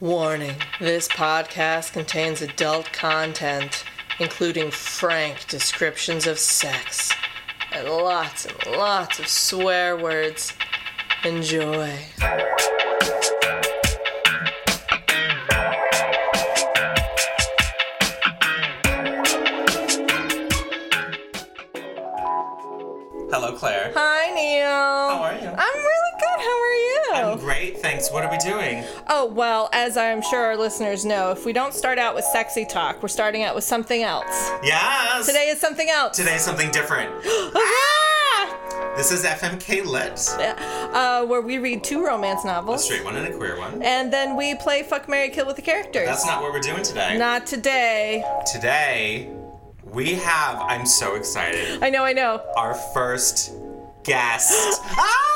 Warning this podcast contains adult content, including frank descriptions of sex and lots and lots of swear words. Enjoy. What are we doing? Oh, well, as I'm sure our listeners know, if we don't start out with sexy talk, we're starting out with something else. Yes! Today is something else. Today's something different. Ah! This is FMK Lit. Uh, where we read two romance novels. A straight one and a queer one. And then we play Fuck Mary Kill with the characters. That's not what we're doing today. Not today. Today, we have, I'm so excited, I know, I know. our first guest. Ah!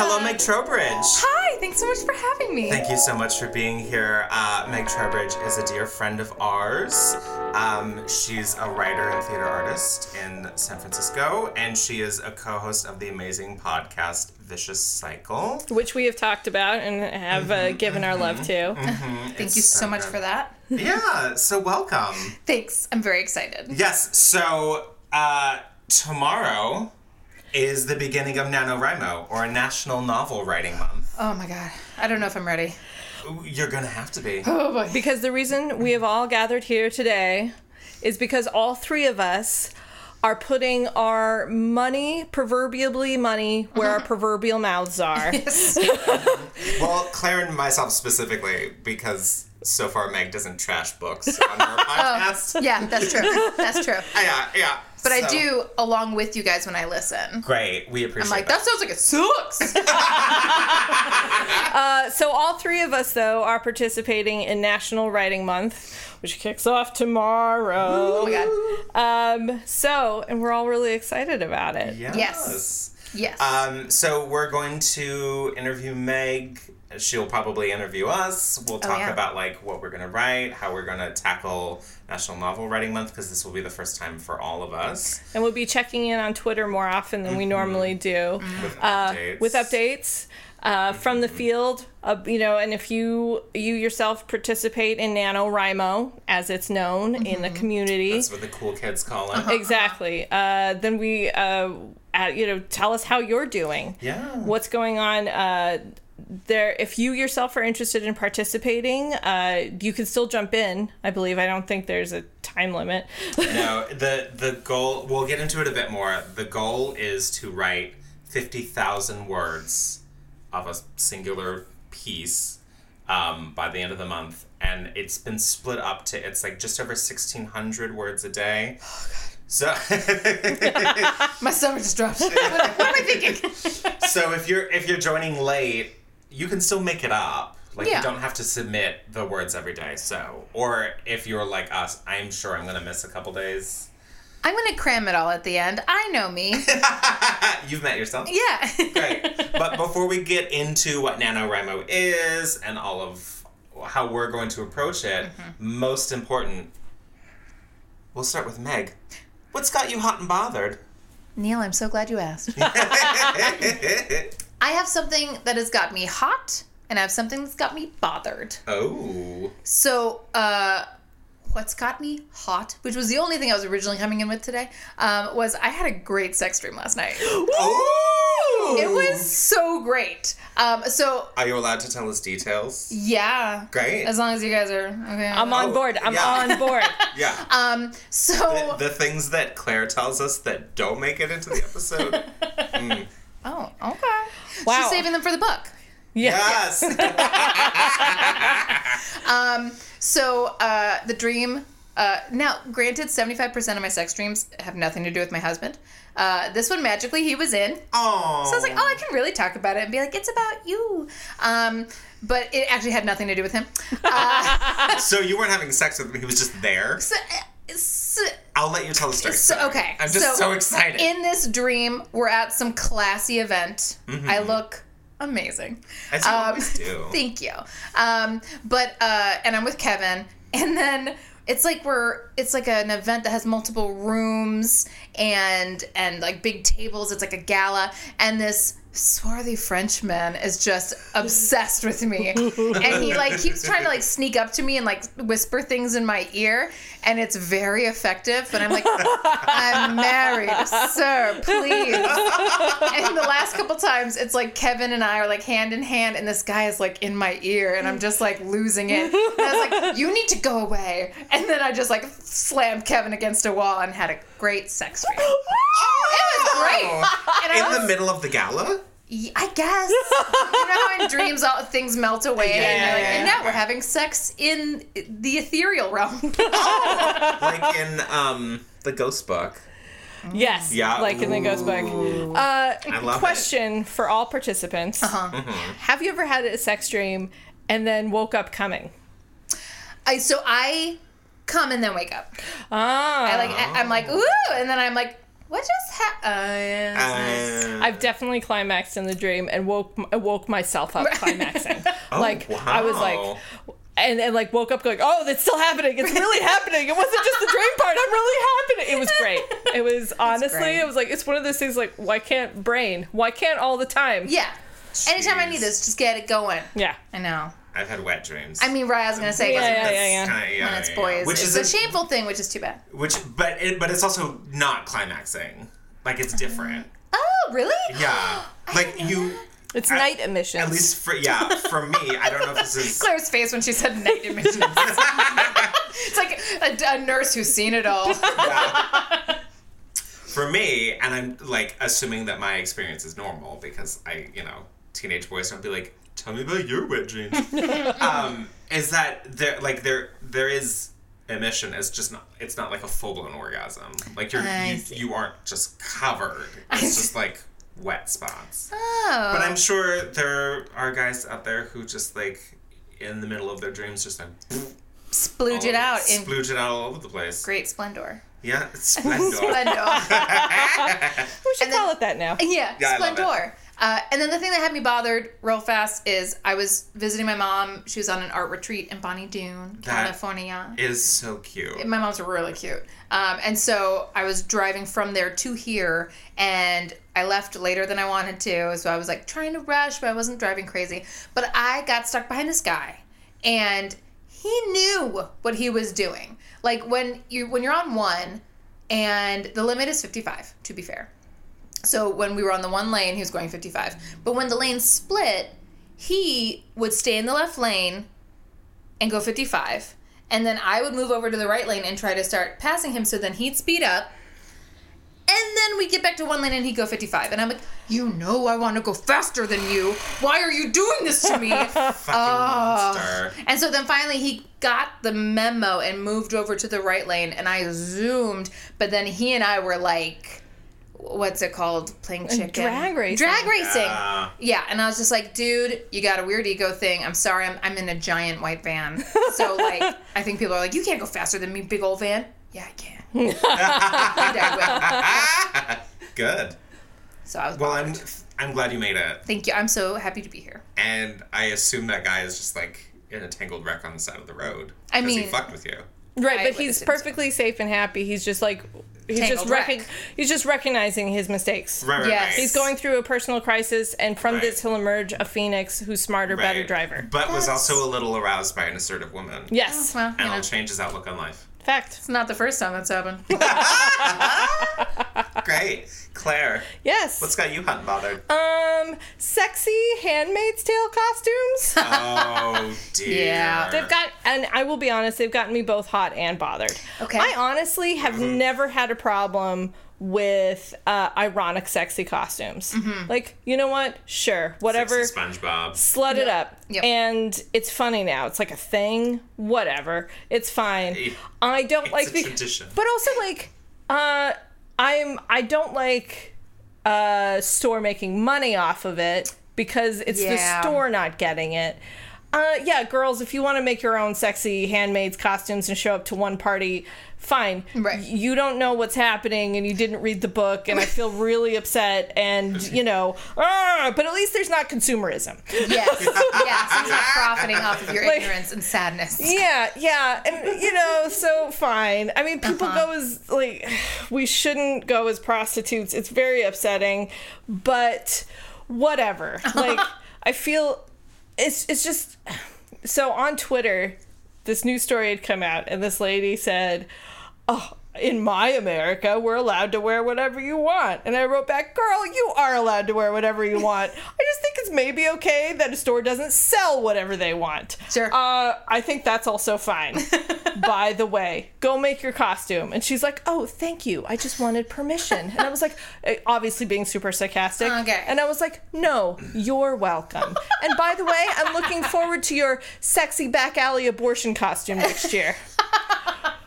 Hello, Meg Trowbridge. Hi, thanks so much for having me. Thank you so much for being here. Uh, Meg Trowbridge is a dear friend of ours. Um, she's a writer and theater artist in San Francisco, and she is a co host of the amazing podcast Vicious Cycle. Which we have talked about and have uh, given our love to. Thank you so much for that. Yeah, so welcome. Thanks. I'm very excited. Yes, so uh, tomorrow is the beginning of NaNoWriMo, or a National Novel Writing Month. Oh my god. I don't know if I'm ready. You're gonna have to be. Oh boy. Because the reason we have all gathered here today is because all three of us are putting our money, proverbially money, where our uh-huh. proverbial mouths are. Well, Claire and myself specifically, because so far Meg doesn't trash books on her podcast. Yeah, that's true. That's true. Yeah, yeah. But I do along with you guys when I listen. Great, we appreciate it. I'm like, that sounds like it sucks. Uh, so all three of us, though, are participating in National Writing Month, which kicks off tomorrow. oh my god. Um, so, and we're all really excited about it. Yes. Yes. Yes. Um, so we're going to interview Meg. She'll probably interview us. We'll talk yeah. about like what we're gonna write, how we're gonna tackle National Novel Writing Month, because this will be the first time for all of us And we'll be checking in on Twitter more often than we normally do. with uh, updates. with updates uh, from the field. Uh, you know, and if you you yourself participate in NaNoWriMo, as it's known in the community, That's what the cool kids call it. exactly, uh, then we, uh, uh, you know, tell us how you're doing. Yeah. What's going on? Uh, there, if you yourself are interested in participating, uh, you can still jump in. I believe. I don't think there's a time limit. no, the the goal. We'll get into it a bit more. The goal is to write fifty thousand words of a singular piece um, by the end of the month, and it's been split up to it's like just over sixteen hundred words a day. Oh god. So, my stomach just dropped. what, what am I thinking? so if you're if you're joining late, you can still make it up. Like Yeah. you don't have to submit the words every day. So, or if you're like us, I'm sure I'm gonna miss a couple days. I'm gonna cram it all at the end. I know me. You've met yourself. Yeah. Great. But before we get into what NaNoWriMo is and all of how we're going to approach it, Mm-hmm. most important, we'll start with Meg. What's got you hot and bothered? Neil, I'm so glad you asked. I have something that has got me hot, and I have something that's got me bothered. oh. So, uh, what's got me hot, which was the only thing I was originally coming in with today, um, was I had a great sex dream last night. Oh! It was so great. Um, so, Are you allowed to tell us details? yeah. Great. As long as you guys are okay. I'm on Oh, board. I'm yeah. on board. Yeah. um, so, the, the things that Claire tells us that don't make it into the episode. oh, okay. Wow. She's saving them for the book. Yeah. yes. Um, so uh, the dream. Uh, now, granted, seventy-five percent of my sex dreams have nothing to do with my husband. Uh, this one magically he was in, Oh. so I was like, oh, I can really talk about it and be like, it's about you. Um, but it actually had nothing to do with him. Uh, So you weren't having sex with him; he was just there. so, uh, so, I'll let you tell the story. so- okay, I'm just so, excited. In this dream, we're at some classy event. I look amazing. As you Um, always do. Thank you. Um, but uh, and I'm with Kevin, and then it's like we're it's like an event that has multiple rooms and and like big tables. It's like a gala, and this swarthy Frenchman is just obsessed with me. and he like keeps trying to like sneak up to me and like whisper things in my ear and it's very effective, but I'm like I'm married, sir, please. And the last couple times it's like Kevin and I are like hand in hand and this guy is like in my ear and I'm just like losing it. And I was like, "You need to go away." And then I just like slammed Kevin against a wall and had a great sex dream. It was great. And I In was- the middle of the gala? yeah, I guess. you know how in dreams all things melt away, Yeah, and, you're like, yeah, and yeah. now we're having sex in the ethereal realm. Like in um the ghost book. Yes. Yeah. Like in the ghost book. Uh, I love question for all participants. Uh-huh. Have you ever had a sex dream and then woke up coming? I so I come and then wake up. Ah. I like I- I'm like ooh, and then I'm like, what just happened? Uh, I've definitely climaxed in the dream and woke woke myself up climaxing. Oh, like I was like and, and like woke up going, Oh, that's still happening. It's really happening. It wasn't just the dream part. I'm really happening. It was great. It was honestly, great. it was like it's one of those things like why can't brain? Why can't all the time? yeah. Anytime I need this, just get it going. Yeah. I know. I've had wet dreams. I mean, right, I was gonna say, Yeah, yeah, yeah, yeah. kinda- yeah, when it's yeah, boys. Which it's is a, a, shameful thing, which is too bad. which, but it, but it's also not climaxing. Like it's different. Oh, really? Yeah, like you. It's At- night emissions. At least for yeah, for me, I don't know if this is. Claire's face when she said night emissions. it's like a, a nurse who's seen it all. Yeah. For me, and I'm like assuming that my experience is normal because I, you know, teenage boys don't be like, "Tell me about your wet dreams." um, is that there? Like there, there is emission. It's just not. It's not like a full blown orgasm. Like you're, I you, see. you aren't just covered. It's just like wet spots. Oh. But I'm sure there are guys out there who just like in the middle of their dreams just like splooge it out in splooge it out all over the place. great splendor. Yeah, it's splendor. Splendor. we should and call then- it that now. yeah, Yeah, I love splendor. Uh, and then the thing that had me bothered real fast is I was visiting my mom. She was on an art retreat in Bonny Doon, California. is so cute. my mom's really cute. Um, and so I was driving from there to here, and I left later than I wanted to. So I was like trying to rush, but I wasn't driving crazy. But I got stuck behind this guy, and he knew what he was doing. Like when you when you're on one, and the limit is 55. To be fair. So when we were on the one lane, he was going 55. But when the lanes split, he would stay in the left lane and go 55. And then I would move over to the right lane and try to start passing him. So then he'd speed up. And then we get back to one lane and he'd go 55. And I'm like, you know, I want to go faster than you. Why are you doing this to me? Fucking monster. And so then finally he got the memo and moved over to the right lane and I zoomed, but then he and I were like what's it called? Playing chicken. drag racing. Drag racing. Yeah. Yeah, and I was just like, dude, you got a weird ego thing. I'm sorry, I'm, I'm in a giant white van. So, like, I think people are like, you can't go faster than me, big old van. Yeah, I can. I. Good. So I was Well, I'm. I'm glad you made it, Thank you. I'm so happy to be here. and I assume that guy is just like in a tangled wreck on the side of the road. I 'cause he mean- fucked with you. Right, I but he's assume so. perfectly safe and happy. He's just like he's Tangled just recog- he's just recognizing his mistakes. Right, right, Yes. right. He's going through a personal crisis, and from Right. this he'll emerge a phoenix who's smarter, better Right. driver. but was That's- also a little aroused by an assertive woman. Yes, oh, Well, you and know, it'll change his outlook on life. fact. it's not the first time that's happened. Great, Claire. Yes. What's got you hot and bothered? um sexy Handmaid's Tale costumes? Oh dear. Yeah. They've got, and I will be honest, they've gotten me both hot and bothered. Okay. I honestly have Mm-hmm. never had a problem with uh, ironic, sexy costumes. Mm-hmm. Like, you know what? Sure, whatever. Sexy SpongeBob. Slut it up. Yep. And it's funny now. It's like a thing. Whatever. It's fine. I don't It's like the- tradition. But also like uh I'm I don't like uh store making money off of it because it's Yeah. the store not getting it. Uh yeah, girls, if you want to make your own sexy handmaids costumes and show up to one party, fine. Right. You don't know what's happening and you didn't read the book and I feel really upset and you know, ah, but at least there's not consumerism. yes. Yes. He's not profiting off of your Like- ignorance and sadness. Yeah, yeah, and you know, so fine. I mean, people Uh-huh. go as like we shouldn't go as prostitutes. It's very upsetting, but whatever. Like I feel it's it's just so on Twitter this new story had come out and this lady said, "Oh, in my America, we're allowed to wear whatever you want." And I wrote back, "Girl, you are allowed to wear whatever you want. I just think it's maybe okay that a store doesn't sell whatever they want." Sure. Uh, I think that's also fine. By the way, go make your costume. And she's like, "Oh, thank you. I just wanted permission." And I was like, eh, obviously being super sarcastic. Okay. And I was like, "No, you're welcome." and by the way, I'm looking forward to your sexy back alley abortion costume next year.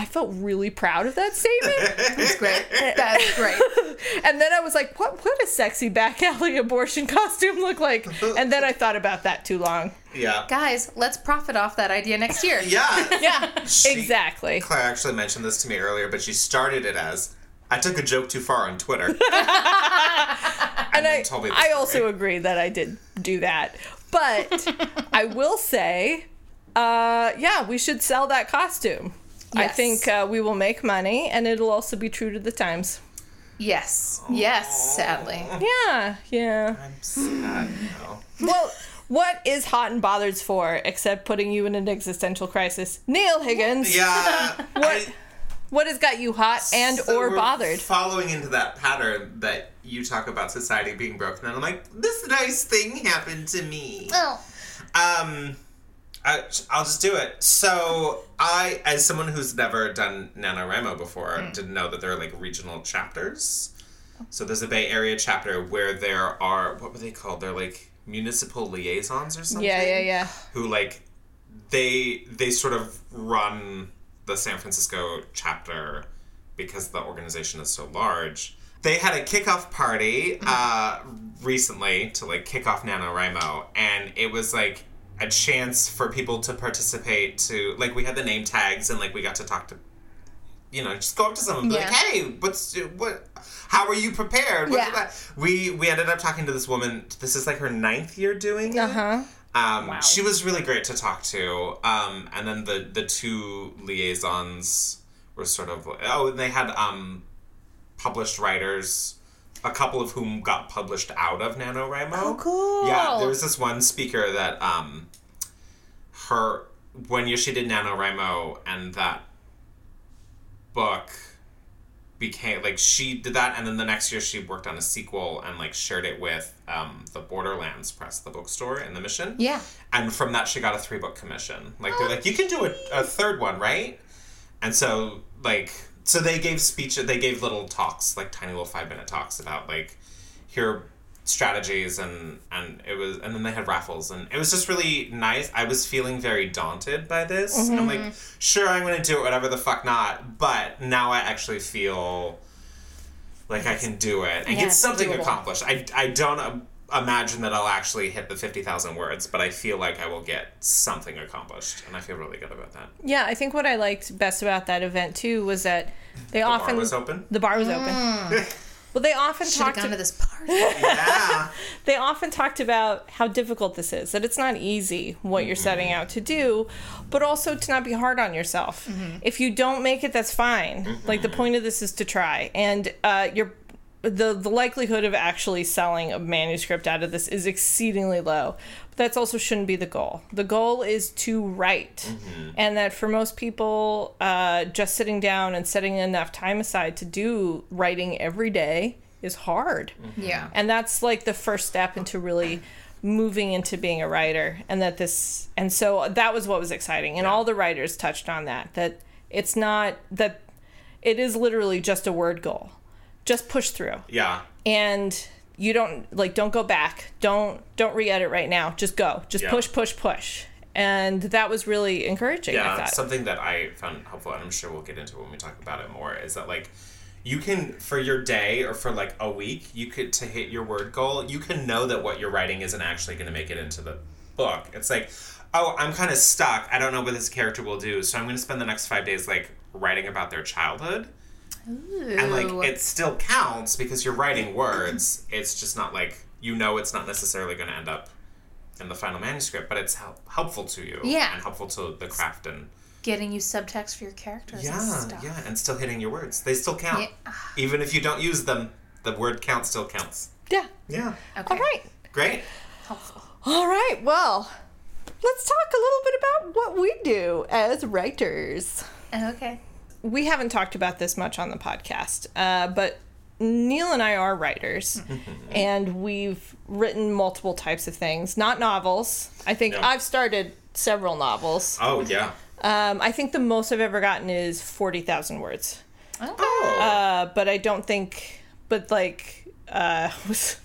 I felt really proud of that statement. That's great. That's great. And then I was like, what would a sexy back alley abortion costume look like? And then I thought about that too long. Yeah. Guys, let's profit off that idea next year. Yeah. Yeah, She- exactly. Claire actually mentioned this to me earlier, but she started it as I took a joke too far on Twitter. And then I, told me I also agree that I did do that. But I will say, uh, yeah, we should sell that costume. I think uh, we will make money and it'll also be true to the times. Yes. Yes, sadly. Yeah, yeah. I'm sad now. Well, what is Hot and Bothered's for except putting you in an existential crisis? Neil Higgins, Yeah. What- what has got you hot and So or bothered? Following into that pattern that you talk about society being broken, and I'm like, this nice thing happened to me. Oh. Um, I, I'll just do it. So I, as someone who's never done NaNoWriMo before, Hmm. didn't know that there are like regional chapters. So there's a Bay Area chapter where there are what were they called? They're like municipal liaisons or something. Yeah, yeah, yeah. Who like they they sort of run the San Francisco chapter because the organization is so large. They had a kickoff party uh, recently to like kick off NaNoWriMo, and it was like a chance for people to participate. To like, we had the name tags, and like we got to talk to, you know, just go up to someone, and be like, "Hey, what's what? How are you prepared?" What's Yeah. that?" We we ended up talking to this woman. This is like her ninth year doing it. Uh huh. Um, She was really great to talk to. Um, and then the the two liaisons were sort of oh, and they had um, published writers, a couple of whom got published out of NaNoWriMo. Oh, cool. Yeah, there was this one speaker that um, her when she did NaNoWriMo and that book became like she did that and then the next year she worked on a sequel and like shared it with um, the borderlands press the bookstore in the mission Yeah. and from that she got a three book commission like they're like you can do a, a third one right and so like so they gave speech they gave little talks like tiny little five minute talks about like here strategies and and it was and then they had raffles. And it was just really nice. I was feeling very daunted by this. I'm mm-hmm. like sure i'm gonna do it whatever the fuck not. But now i actually feel like i can do it and Yeah, get something doable. accomplished. I i don't imagine that i'll actually hit the 50000 words but i feel like i will get something accomplished and i feel really good about that Yeah, I think what I liked best about that event too was that they the often bar was open the bar was hmm. open. well, they often Should have talked. gone to this party. yeah they often talked about how difficult this is. That it's not easy what you're setting mm-hmm. out to do, but also to not be hard on yourself. Mm-hmm. If you don't make it, that's fine. Mm-hmm. Like the point of this is to try, and uh, you're. The, the likelihood of actually selling a manuscript out of this is exceedingly low. But that's also shouldn't be the goal. The goal is to write. And that for most people, uh, just sitting down and setting enough time aside to do writing every day is hard Yeah. and that's like the first step into really moving into being a writer and that this and so that was what was exciting and all the writers touched on that that it's not that it is literally just a word goal just push through yeah and you don't like don't go back don't don't re-edit right now just go just Yeah. push push push and that was really encouraging Yeah, something that I found helpful, and I'm sure we'll get into when we talk about it more, is that like you can for your day or for like a week, you could to hit your word goal, you can know that what you're writing isn't actually going to make it into the book. It's like, oh, I'm kind of stuck. I don't know what this character will do, so I'm going to spend the next five days like writing about their childhood. And like it still counts because you're writing words. It's just not like you know it's not necessarily going to end up in the final manuscript, but it's help, helpful to you Yeah. and helpful to the craft and Getting you subtext for your characters and yeah, stuff. yeah, and still hitting your words. They still count. Yeah. Ah. Even if you don't use them, the word count still counts. Yeah. Yeah. Okay. All right. Great. Helpful. All right. Well, let's talk a little bit about what we do as writers. Okay. We haven't talked about this much on the podcast, uh, but Neil and I are writers, and we've written multiple types of things. Not novels. I think Yeah. I've started several novels. Oh yeah. Um, I think the most I've ever gotten is forty thousand words. Oh. Uh, but I don't think, but like, uh, was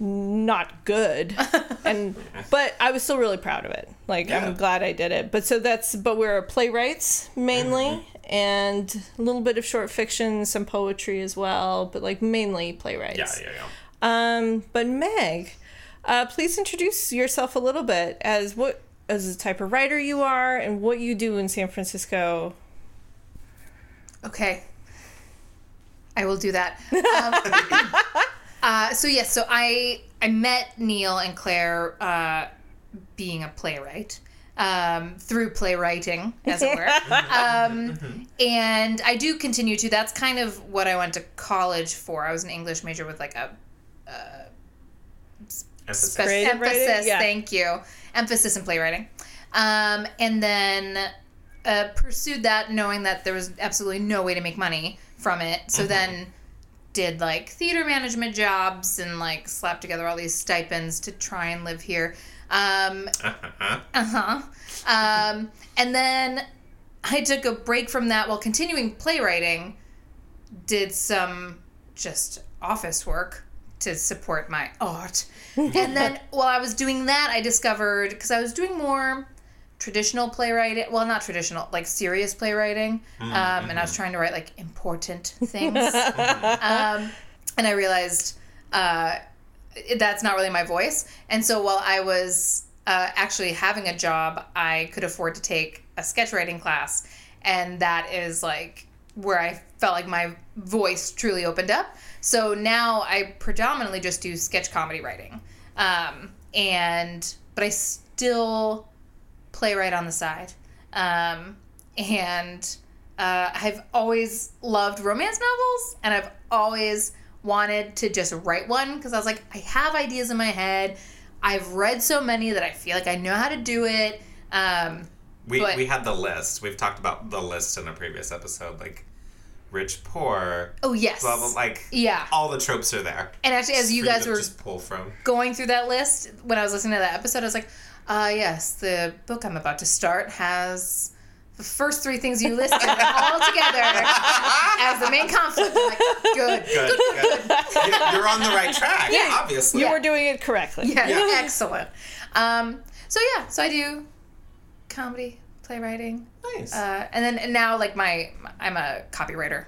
not good. and but I was still really proud of it. Like Yeah. I'm glad I did it. But so that's but we're playwrights mainly. And a little bit of short fiction, some poetry as well, but like mainly playwrights. Yeah, yeah, yeah. Um, but Meg, uh, please introduce yourself a little bit as what as the type of writer you are and what you do in San Francisco. Okay. I will do that. Um, uh, so yes, so I I met Neil and Claire uh, being a playwright um, through playwriting, as it were. Um, and I do continue to. That's kind of what I went to college for. I was an English major with like a Emphasis. Spe- Creative emphasis. Yeah. Thank you. Emphasis in playwriting. Um, and then uh, pursued that, knowing that there was absolutely no way to make money from it. So then did like theater management jobs and like slapped together all these stipends to try and live here. Um, Uh-huh. uh huh. Um, and then I took a break from that while continuing playwriting. Did some just office work to support my art. and then while I was doing that, I discovered because I was doing more traditional playwriting. Well, not traditional, like serious playwriting. Um, and I was trying to write like important things. um, and I realized uh, that's not really my voice. And so while I was uh, actually having a job, I could afford to take a sketch writing class. And that is like where I felt like my voice truly opened up. So now I predominantly just do sketch comedy writing. Um, and, but I still playwright on the side. Um, and uh, I've always loved romance novels, and I've always wanted to just write one because I was like, I have ideas in my head. I've read so many that I feel like I know how to do it. Um, We But- we had the list. We've talked about the list in a previous episode, like rich, poor, oh yes, blah blah. Like yeah. all the tropes are there. And actually, as you guys were just pull from. going through that list when I was listening to that episode, I was like, uh, yes, the book I'm about to start has the first three things you listed all together as the main conflict. I'm like, good. Good, good. You're- You're on the right track. Yeah. obviously. You were doing it correctly. Yeah, Yeah. excellent. Um, so yeah, so I do comedy, playwriting, Nice. uh, and then and now like my I'm a copywriter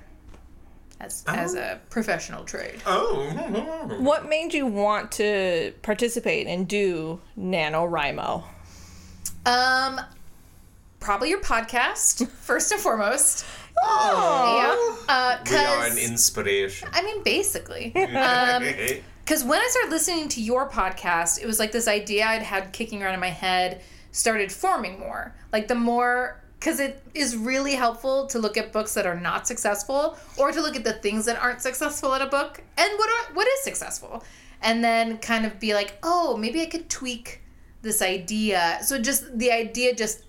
as as Oh. a professional trade. oh. What made you want to participate and do NaNoWriMo? Um, probably your podcast first and foremost. Oh. Yeah, uh, We are an inspiration. I mean, basically. Um, Because when I started listening to your podcast, it was like this idea I'd had kicking around in my head started forming more. Like the more, because it is really helpful to look at books that are not successful, or to look at the things that aren't successful in a book, and what are, what is successful, and then kind of be like, oh, maybe I could tweak this idea. So just the idea just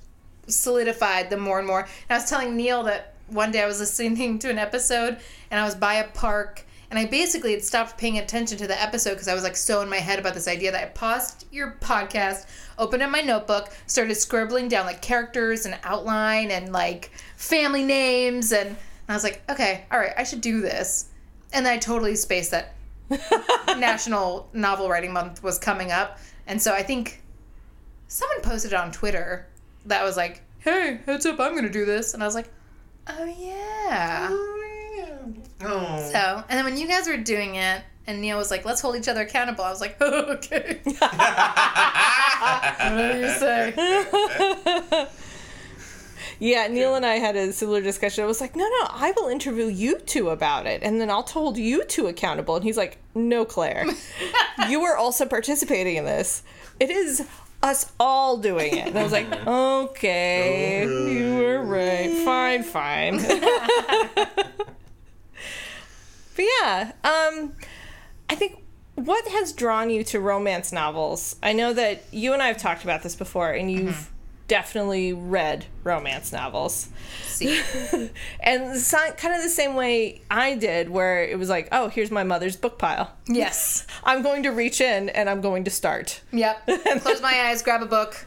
solidified the more and more. And I was telling Neil that one day I was listening to an episode and I was by a park and I basically had stopped paying attention to the episode because I was like so in my head about this idea that I paused your podcast, opened up my notebook, started scribbling down like characters and outline and like family names and I was like, okay, all right, I should do this. And then I totally spaced that National Novel Writing Month was coming up. And so I think someone posted on Twitter that was like, hey, heads up, I'm going to do this. And I was like, oh, yeah. Oh, oh. So, and then when you guys were doing it, and Neil was like, let's hold each other accountable, I was like, oh, okay. what do you say? Yeah, Neil and I had a similar discussion. I was like, no, no, I will interview you two about it, and then I'll hold you two accountable. And he's like, no, Claire, you are also participating in this. It is us all doing it. And I was like, okay, you were right. Fine, fine. but yeah, um, I think what has drawn you to romance novels? I know that you and I have talked about this before, and you've Mm-hmm. Definitely read romance novels. See, And not- kind of the same way I did, where it was like, oh, here's my mother's book pile. yes, I'm going to reach in and I'm going to start. yep. Close my eyes, grab a book,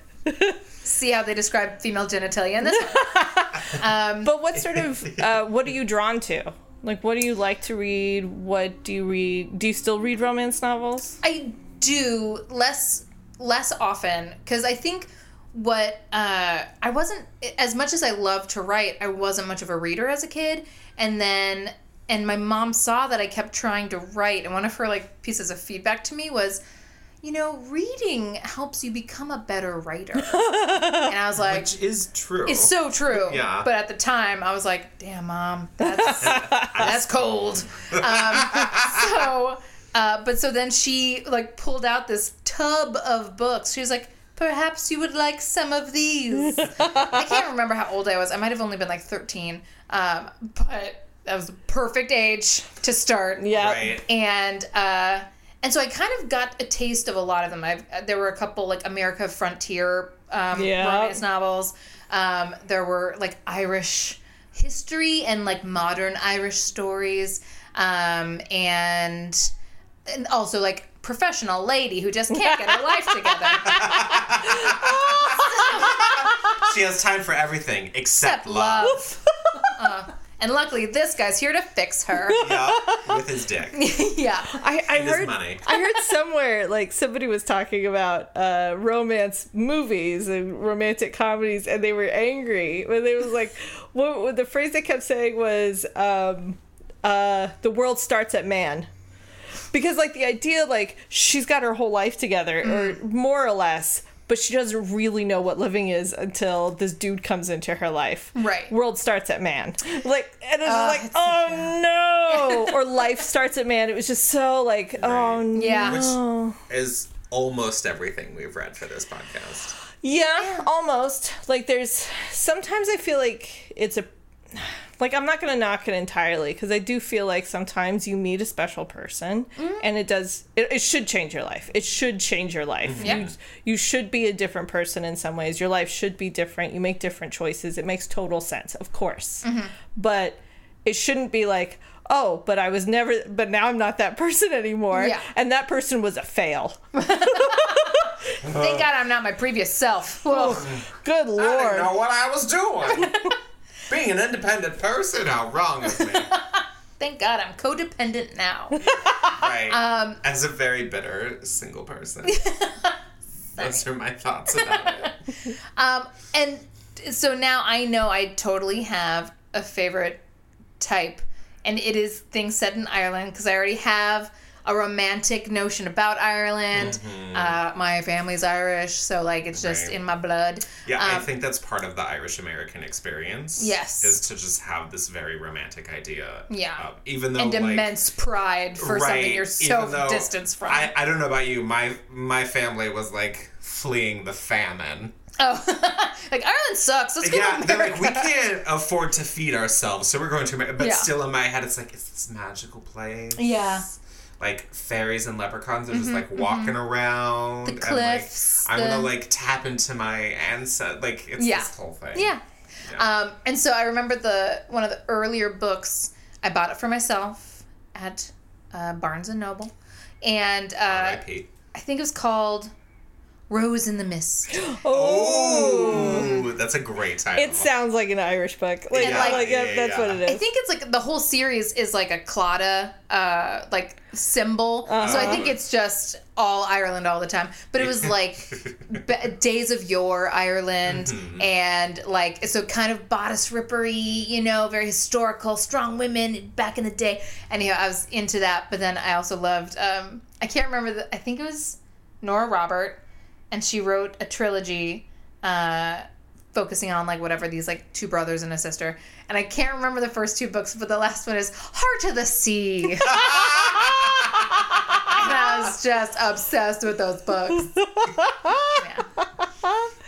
see how they describe female genitalia in this. one. But what sort of, uh, what are you drawn to? Like, what do you like to read? What do you read? Do you still read romance novels? I do less less often because I think what uh, I wasn't as much as I love to write. I wasn't much of a reader as a kid, and then and my mom saw that I kept trying to write, and one of her like pieces of feedback to me was. You know, reading helps you become a better writer. and I was like, Which is true. it's so true. Yeah. But at the time, I was like, damn, mom, that's, that's cold. Um, so, uh, but so then she like pulled out this tub of books. She was like, perhaps you would like some of these. I can't remember how old I was. I might have only been like 13. Um, but that was the perfect age to start Yeah. Right. and uh, and so I kind of got a taste of a lot of them. I've, there were a couple like America Frontier um, Yeah. romance novels. Um, there were like Irish history and like modern Irish stories, um, and and also like professional lady who just can't get her life together. She has time for everything except Except love. love. Uh, and luckily, this guy's here to fix her. Yeah, with his dick. yeah. I, I And his heard money. I heard somewhere like somebody was talking about uh, romance movies and romantic comedies, and they were angry when they was like, what, what the phrase they kept saying was, um, uh, "The world starts at man." Because like the idea, like she's got her whole life together, or more or less, but she doesn't really know what living is until this dude comes into her life. Right. World starts at man. Like, and it's Uh, like, it's oh no, or life starts at man. It was just so like, oh no. Yeah. Which is almost everything we've read for this podcast. Yeah, almost. Like there's sometimes I feel like it's a like I'm not going to knock it entirely because I do feel like sometimes you meet a special person mm-hmm. and it does it, it should change your life. It should change your life. Mm-hmm. Yeah. You you should be a different person in some ways. Your life should be different. You make different choices. It makes total sense, of course. Mm-hmm. But it shouldn't be like Oh, but I was never. But now I'm not that person anymore. Yeah. And that person was a fail. Thank God I'm not my previous self. Whoa. Good I didn't lord. know what I was doing. Being an independent person, how wrong of me. Thank God I'm codependent now. Right. Um, As a very bitter single person. Those are my thoughts about it. Um, and so now I know I totally have a favorite type, and it is things set in Ireland because I already have a romantic notion about Ireland. Uh, my family's Irish, so like it's just Right. in my blood. Yeah, I Um, think that's part of the Irish American experience. Yes. Is to just have this very romantic idea. Yeah. of- even though and like, immense pride for something you're so distanced from. I, I don't know about you. My my family was like fleeing the famine. oh, like Ireland sucks. Let's go Yeah, they're like, we can't afford to feed ourselves, so we're going to America. But Yeah. still, in my head, it's like, it's this magical place. Yeah. Like fairies and leprechauns are just like walking around. The and, cliffs, like, I'm gonna like tap into my ancestors. Like it's Yeah. this whole thing. Yeah. Yeah. Um, and so I remember the one of the earlier books. I bought it for myself at uh, Barnes and Noble, and uh. I think it was called Rose in the Mist. Oh, that's a great title. It sounds like an Irish book. Like, And, like, like- yeah, Yeah, that's yeah. what it is. I think it's like the whole series is like a Claddagh, uh, like symbol. So I think it's just all Ireland all the time. But it was like b- days of yore Ireland, and like so kind of bodice rippery, you know, very historical, strong women back in the day. Anyhow, I was into that. But then I also loved. Um, I can't remember. The, I think it was Nora Robert, and she wrote a trilogy. Uh, focusing on like whatever these like two brothers and a sister and i can't remember the first two books but the last one is heart of the sea and i was just obsessed with those books yeah.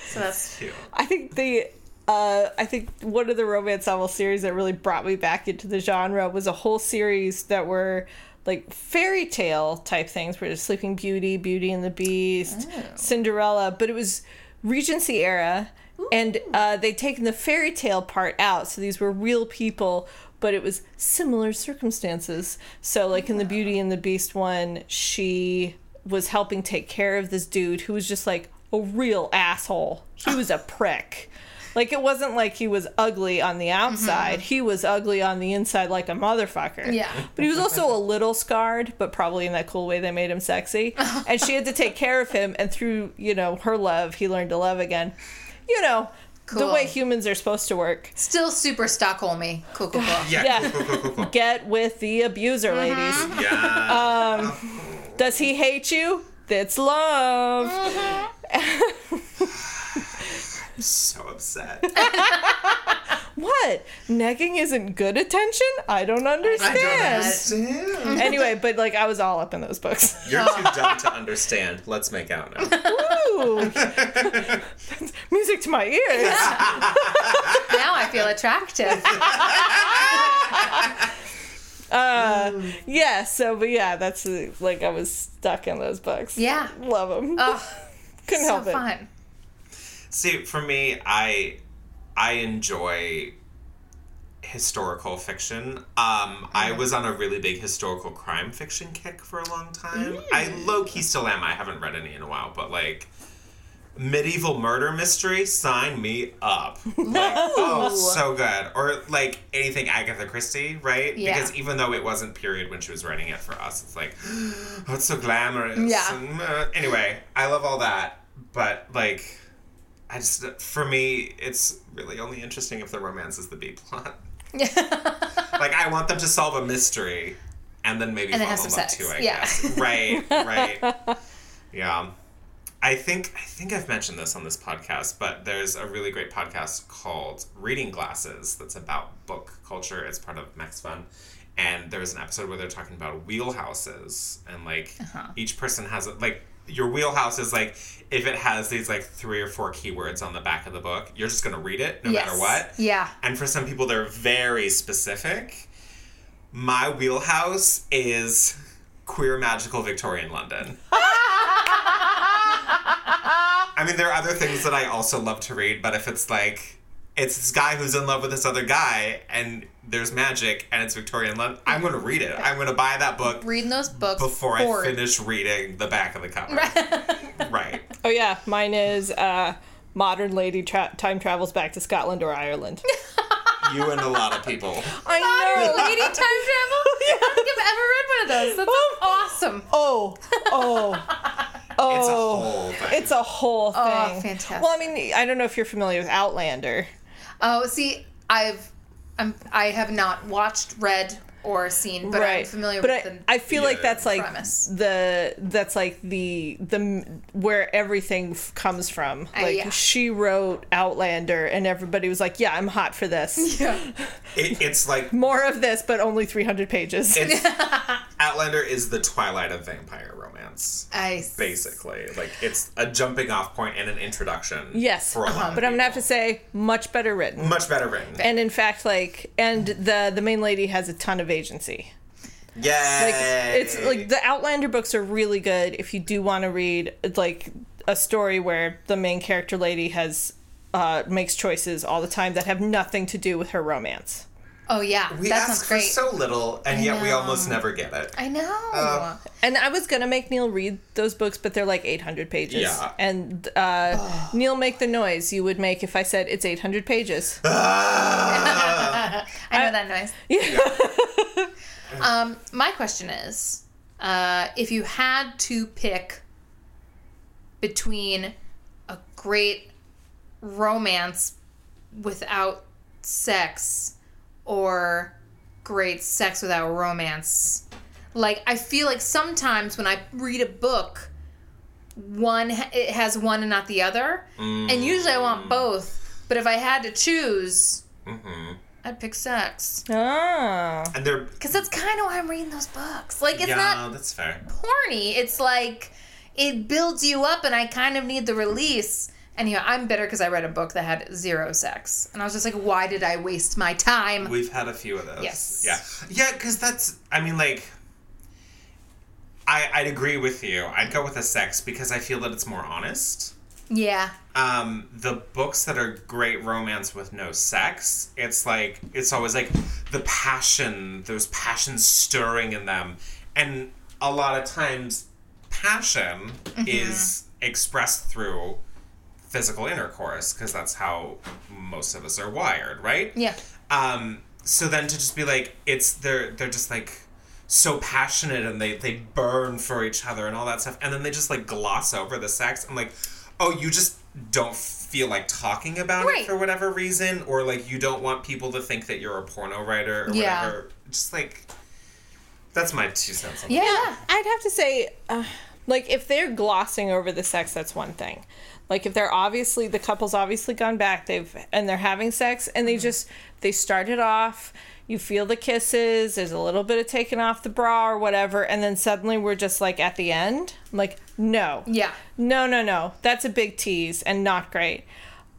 so that's Cute. I think the uh, I think one of the romance novel series that really brought me back into the genre was a whole series that were like fairy tale type things where there's Sleeping Beauty, Beauty and the Beast, Cinderella, but it was Regency era. And uh, they'd taken the fairy tale part out, so these were real people, but it was similar circumstances. So, like in the Beauty and the Beast one, she was helping take care of this dude who was just like a real asshole. He was a prick. Like it wasn't like he was ugly on the outside. Mm-hmm. He was ugly on the inside like a motherfucker. Yeah. But he was also a little scarred, but probably in that cool way they made him sexy. And she had to take care of him and through, you know, her love, he learned to love again. You know, the way humans are supposed to work. Still super Stockholmy. Cool, cool, cool. Yeah. Yeah. Cool, cool, cool, cool. Get with the abuser, mm-hmm. ladies. Yeah. Um, does he hate you? That's love. Mm-hmm. so upset. What? Negging isn't good attention? I don't understand. I understand. don't understand. Anyway, but like I was all up in those books. You're too dumb to understand. Let's make out now. Ooh. Music to my ears. Now I feel attractive. Uh yeah, so but yeah, that's like I was stuck in those books. Yeah. Love them. Oh, Couldn't so help it. fun. See, for me, I I enjoy historical fiction. Um, I was on a really big historical crime fiction kick for a long time. I low key still am. I haven't read any in a while, but like medieval murder mystery, sign me up. Like, oh, so good. Or like anything Agatha Christie, right? Yeah. Because even though it wasn't period when she was writing it for us, it's like, oh, it's so glamorous. Yeah. And, uh, anyway, I love all that, but like. I just, for me, it's really only interesting if the romance is the B plot. Like, I want them to solve a mystery and then maybe And fall in love sex. too, I Yeah. guess. Right, right. yeah. I think I think I've mentioned this on this podcast, but there's a really great podcast called Reading Glasses that's about book culture. It's part of Max Fun. And there was an episode where they're talking about wheelhouses and like Uh-huh. each person has a like your wheelhouse is like if it has these like three or four keywords on the back of the book, you're just gonna read it no yes. matter what. Yeah. And for some people, they're very specific. My wheelhouse is queer magical Victorian London. I mean, there are other things that I also love to read, but if it's like, it's this guy who's in love with this other guy, and there's magic, and it's Victorian London, I'm going to read it. I'm going to buy that book Reading those books before forward. I finish reading the back of the cover. right. Oh yeah, mine is uh, modern lady tra- time travels back to Scotland or Ireland. You and a lot of people. I Modern know. lady time travel? I don't think I've ever read one of those. That sounds awesome. Oh, oh, oh. It's a whole thing. It's a whole thing. Oh, fantastic. Well, I mean, I don't know if you're familiar with Outlander. Oh, see, I've I'm I have not watched, read, or seen, but I'm familiar but with I, the I feel like that's like premise. the that's like the the where everything f- comes from. Uh, Like yeah. she wrote Outlander, and everybody was like, "Yeah, I'm hot for this. yeah. It, it's like More of this, but only 300 pages." It's Outlander is the Twilight of vampire romance, I s- basically. Like it's a jumping off point and an introduction. yes, for a lot of but I'm gonna have to say, much better written. much better written. and in fact, like, and the the main lady has a ton of agency. Yeah, like it's like the outlander books are really good if you do want to read like a story where the main character lady has uh makes choices all the time that have nothing to do with her romance Oh yeah, we that ask sounds for great. so little, and yet we almost never get it. I know. Uh, and i was gonna make neil read those books but they're like 800 pages Yeah. and uh neil make the noise you would make if i said it's 800 pages I know that noise. yeah Um, my question is, uh, if you had to pick between a great romance without sex or great sex without romance, like I feel like sometimes when I read a book, one it has one and not the other, and usually I want both. But if I had to choose, I'd pick sex ah And they're because that's kind of why I'm reading those books. Like it's yeah, not that's fair. horny. It's like it builds you up, and I kind of need the release. And yeah, I'm bitter because I read a book that had zero sex, and I was just like, why did I waste my time? We've had a few of those. Yes. Yeah. Yeah, because that's. I mean, like. I, I'd agree with you. I'd go with a sex because I feel that it's more honest. Yeah. Um, the books that are great romance with no sex, it's like it's always like the passion, those passions stirring in them, and a lot of times, passion is expressed through physical intercourse because that's how most of us are wired, right? Yeah. Um, so then to just be like, it's they're they're just like so passionate and they they burn for each other and all that stuff, and then they just like gloss over the sex. I'm like, oh, you just don't feel like talking about Right. it for whatever reason, or like you don't want people to think that you're a porno writer or Yeah. whatever. Just like that's my two cents. On Yeah. I'd have to say, uh, like, if they're glossing over the sex, that's one thing. Like, if they're obviously the couple's obviously gone back, they've and they're having sex, and they just they started off. You feel the kisses. There's a little bit of taking off the bra or whatever, and then suddenly we're just like at the end. I'm like, no, Yeah. no, no, no. That's a big tease and not great.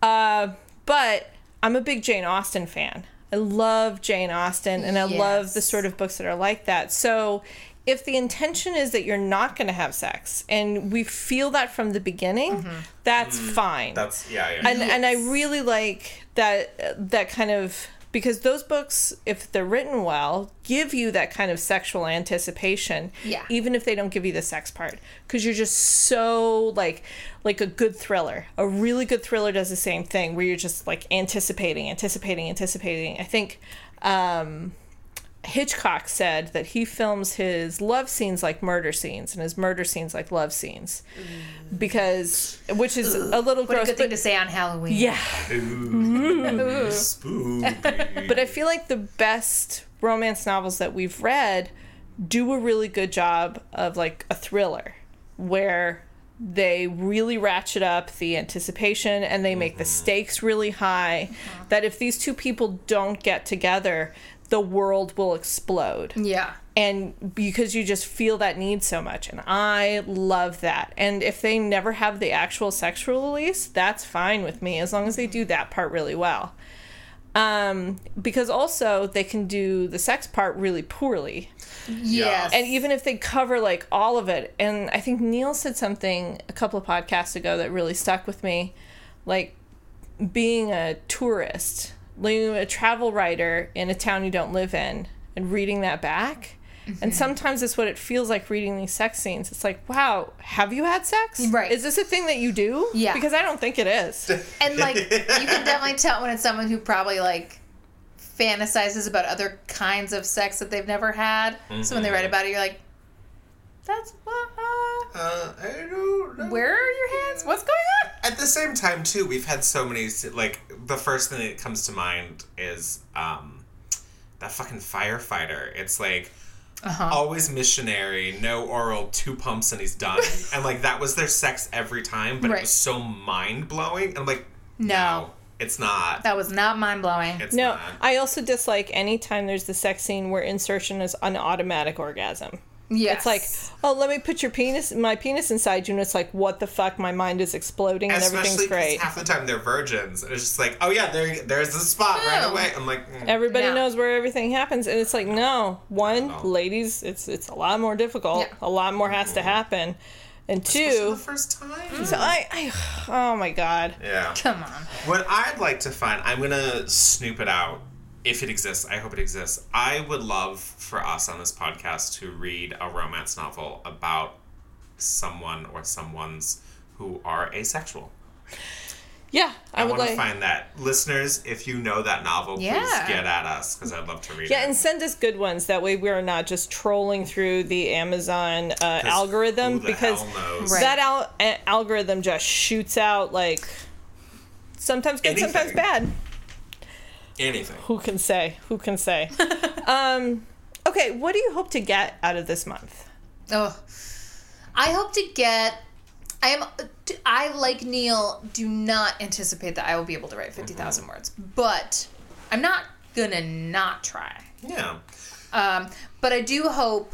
Uh, but I'm a big Jane Austen fan. I love Jane Austen and I love the sort of books that are like that. So if the intention is that you're not going to have sex and we feel that from the beginning, that's fine. That's yeah, yeah. and and I really like that that kind of because those books if they're written well give you that kind of sexual anticipation Yeah. even if they don't give you the sex part because you're just so like like a good thriller a really good thriller does the same thing where you're just like anticipating anticipating anticipating i think um Hitchcock said that he films his love scenes like murder scenes and his murder scenes like love scenes. Because which is a little What a gross good thing to say on Halloween. yeah. Ooh, spooky. but I feel like the best romance novels that we've read do a really good job of like a thriller where they really ratchet up the anticipation and they make the mm-hmm. stakes really high uh-huh. that if these two people don't get together the world will explode. Yeah. and because you just feel that need so much and i love that. And if they never have the actual sexual release that's fine with me as long as they do that part really well. Um, because also they can do the sex part really poorly. Yes. and even if they cover like all of it and i think neil said something a couple of podcasts ago that really stuck with me like being a tourist like a travel writer in a town you don't live in and reading that back and mm-hmm. sometimes it's what it feels like reading these sex scenes it's like wow have you had sex Right. is this a thing that you do Yeah. because i don't think it is And like you can definitely tell when it's someone who probably like fantasizes about other kinds of sex that they've never had. So when they write mm-hmm. about it, you're like, "That's what? Uh, I don't know. where are your hands? What's going on?" At the same time, too, we've had so many. Like the first thing that comes to mind is um, that fucking firefighter. It's like Uh-huh. always missionary, no oral, two pumps and he's done. and like that was their sex every time, but Right. it was so mind blowing. And I'm like, No. it's not. That was not mind blowing. It's no not. i also dislike anytime there's the sex scene where insertion is an automatic orgasm Yes. It's like, oh, let me put your penis, my penis inside you, and it's like, what the fuck? My mind is exploding and Especially everything's 'cause great. half the time they're virgins. And it's just like, oh yeah, there, there's the spot right Oh. away. I'm like, mm. Everybody No. knows where everything happens, and it's like, no, one, No. ladies, it's it's a lot more difficult. Yeah. A lot more has to happen, and Especially two, the first time. so I, I, oh my god, Yeah. Come on. What I'd like to find, I'm gonna snoop it out if it exists. I hope it exists. I would love for us on this podcast to read a romance novel about someone or someone's who are asexual. yeah, I, I, would want to like. find that. Listeners, if you know that novel, please Yeah. get at us because I'd love to read yeah, it. Yeah, and send us good ones. That way, we are not just trolling through the Amazon uh, 'Cause algorithm who the because hell knows? That al- a- algorithm just shoots out like sometimes good, sometimes bad. Anything. Who can say? Who can say? um, okay, what do you hope to get out of this month? Oh, I hope to get. I am. I like Neil. Do not anticipate that I will be able to write fifty Mm-hmm. words, but I'm not gonna not try. Yeah. Um, but I do hope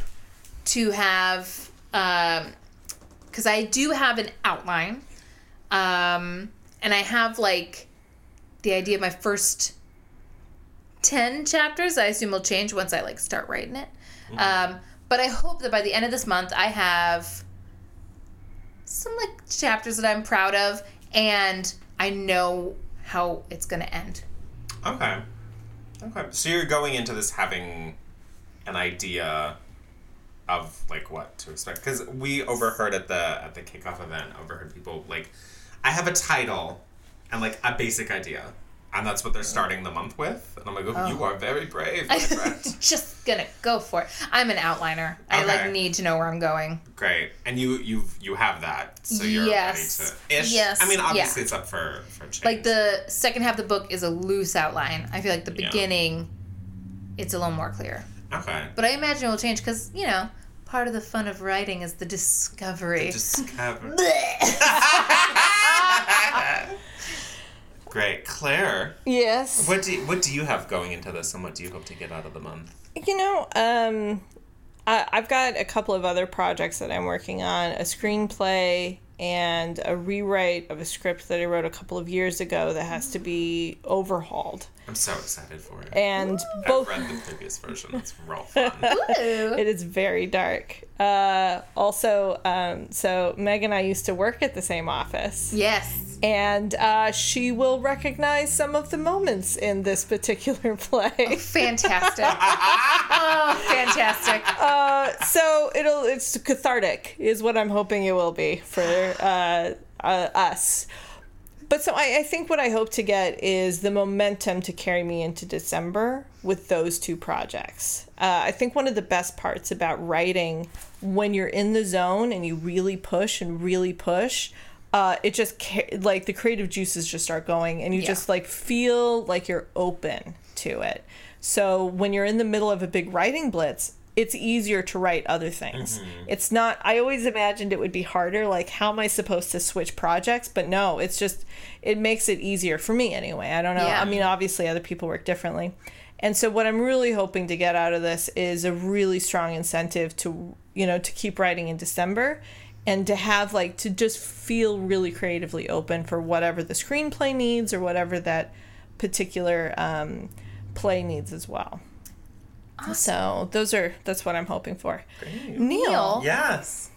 to have, because I do have an outline, um, and I have like the idea of my first ten chapters. I assume will change once I like start writing it. Um, but I hope that by the end of this month, I have some like chapters that I'm proud of, and I know how it's gonna end. Okay. Okay. So you're going into this having an idea of like what to expect because we overheard at the at the kickoff event overheard people like I have a title and like a basic idea and that's what they're starting the month with and I'm like oh, you oh. are very brave my friend. Just gonna go for it. I'm an outliner. I like need to know where I'm going. great and you you you have that so you're Yes. ready to ish Yes. I mean Yeah. obviously it's up for for change Like the second half of the book is a loose outline. I feel like the Yeah. beginning, it's a little more clear. okay But I imagine it will change because you know part of the fun of writing is the discovery. discover Blech. great Claire Yes. what do you, what do you have going into this and what do you hope to get out of the month You know, um, I, I've got a couple of other projects that I'm working on a screenplay and a rewrite of a script that I wrote a couple of years ago that has to be overhauled. I'm so excited for it. And both. I've read the previous version. It's real fun. Ooh. It is very dark. Uh, also, um, so Meg and I used to work at the same office. Yes. And uh, she will recognize some of the moments in this particular play. Fantastic. oh, fantastic. Uh, so it'll it's cathartic is what I'm hoping it will be for uh, uh, us. But so I, I think what I hope to get is the momentum to carry me into December with those two projects. Uh, I think one of the best parts about writing when you're in the zone and you really push and really push, uh, it just like the creative juices just start going and you Yeah. just like feel like you're open to it. So when you're in the middle of a big writing blitz, it's easier to write other things. It's not I always imagined it would be harder like how am I supposed to switch projects, but no, it's just it makes it easier for me anyway. I don't know. Yeah. I mean, obviously other people work differently. And so what I'm really hoping to get out of this is a really strong incentive to, you know, to keep writing in December and to have like to just feel really creatively open for whatever the screenplay needs or whatever that particular um, play needs as well. So those are that's what I'm hoping for. Neil, Neil. yes.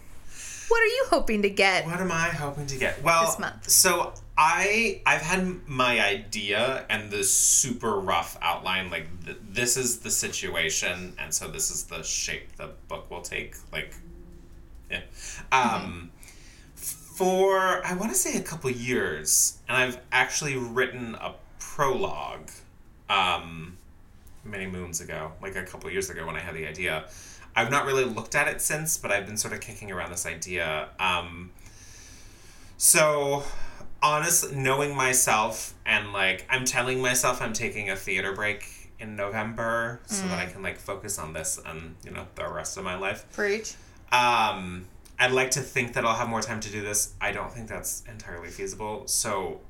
What are you hoping to get? What am I hoping to get? Well, This month. so I I've had my idea and the super rough outline. Like th- this is the situation, and so this is the shape the book will take. Like, yeah. Um, for I want to say a couple years, and I've actually written a prologue. Um, many moons ago, like a couple years ago when I had the idea. I've not really looked at it since, but I've been sort of kicking around this idea. Um, so, honestly, knowing myself and like, I'm telling myself I'm taking a theater break in November so that I can like focus on this and, you know, the rest of my life. Preach. Um, I'd like to think that I'll have more time to do this. I don't think that's entirely feasible. So,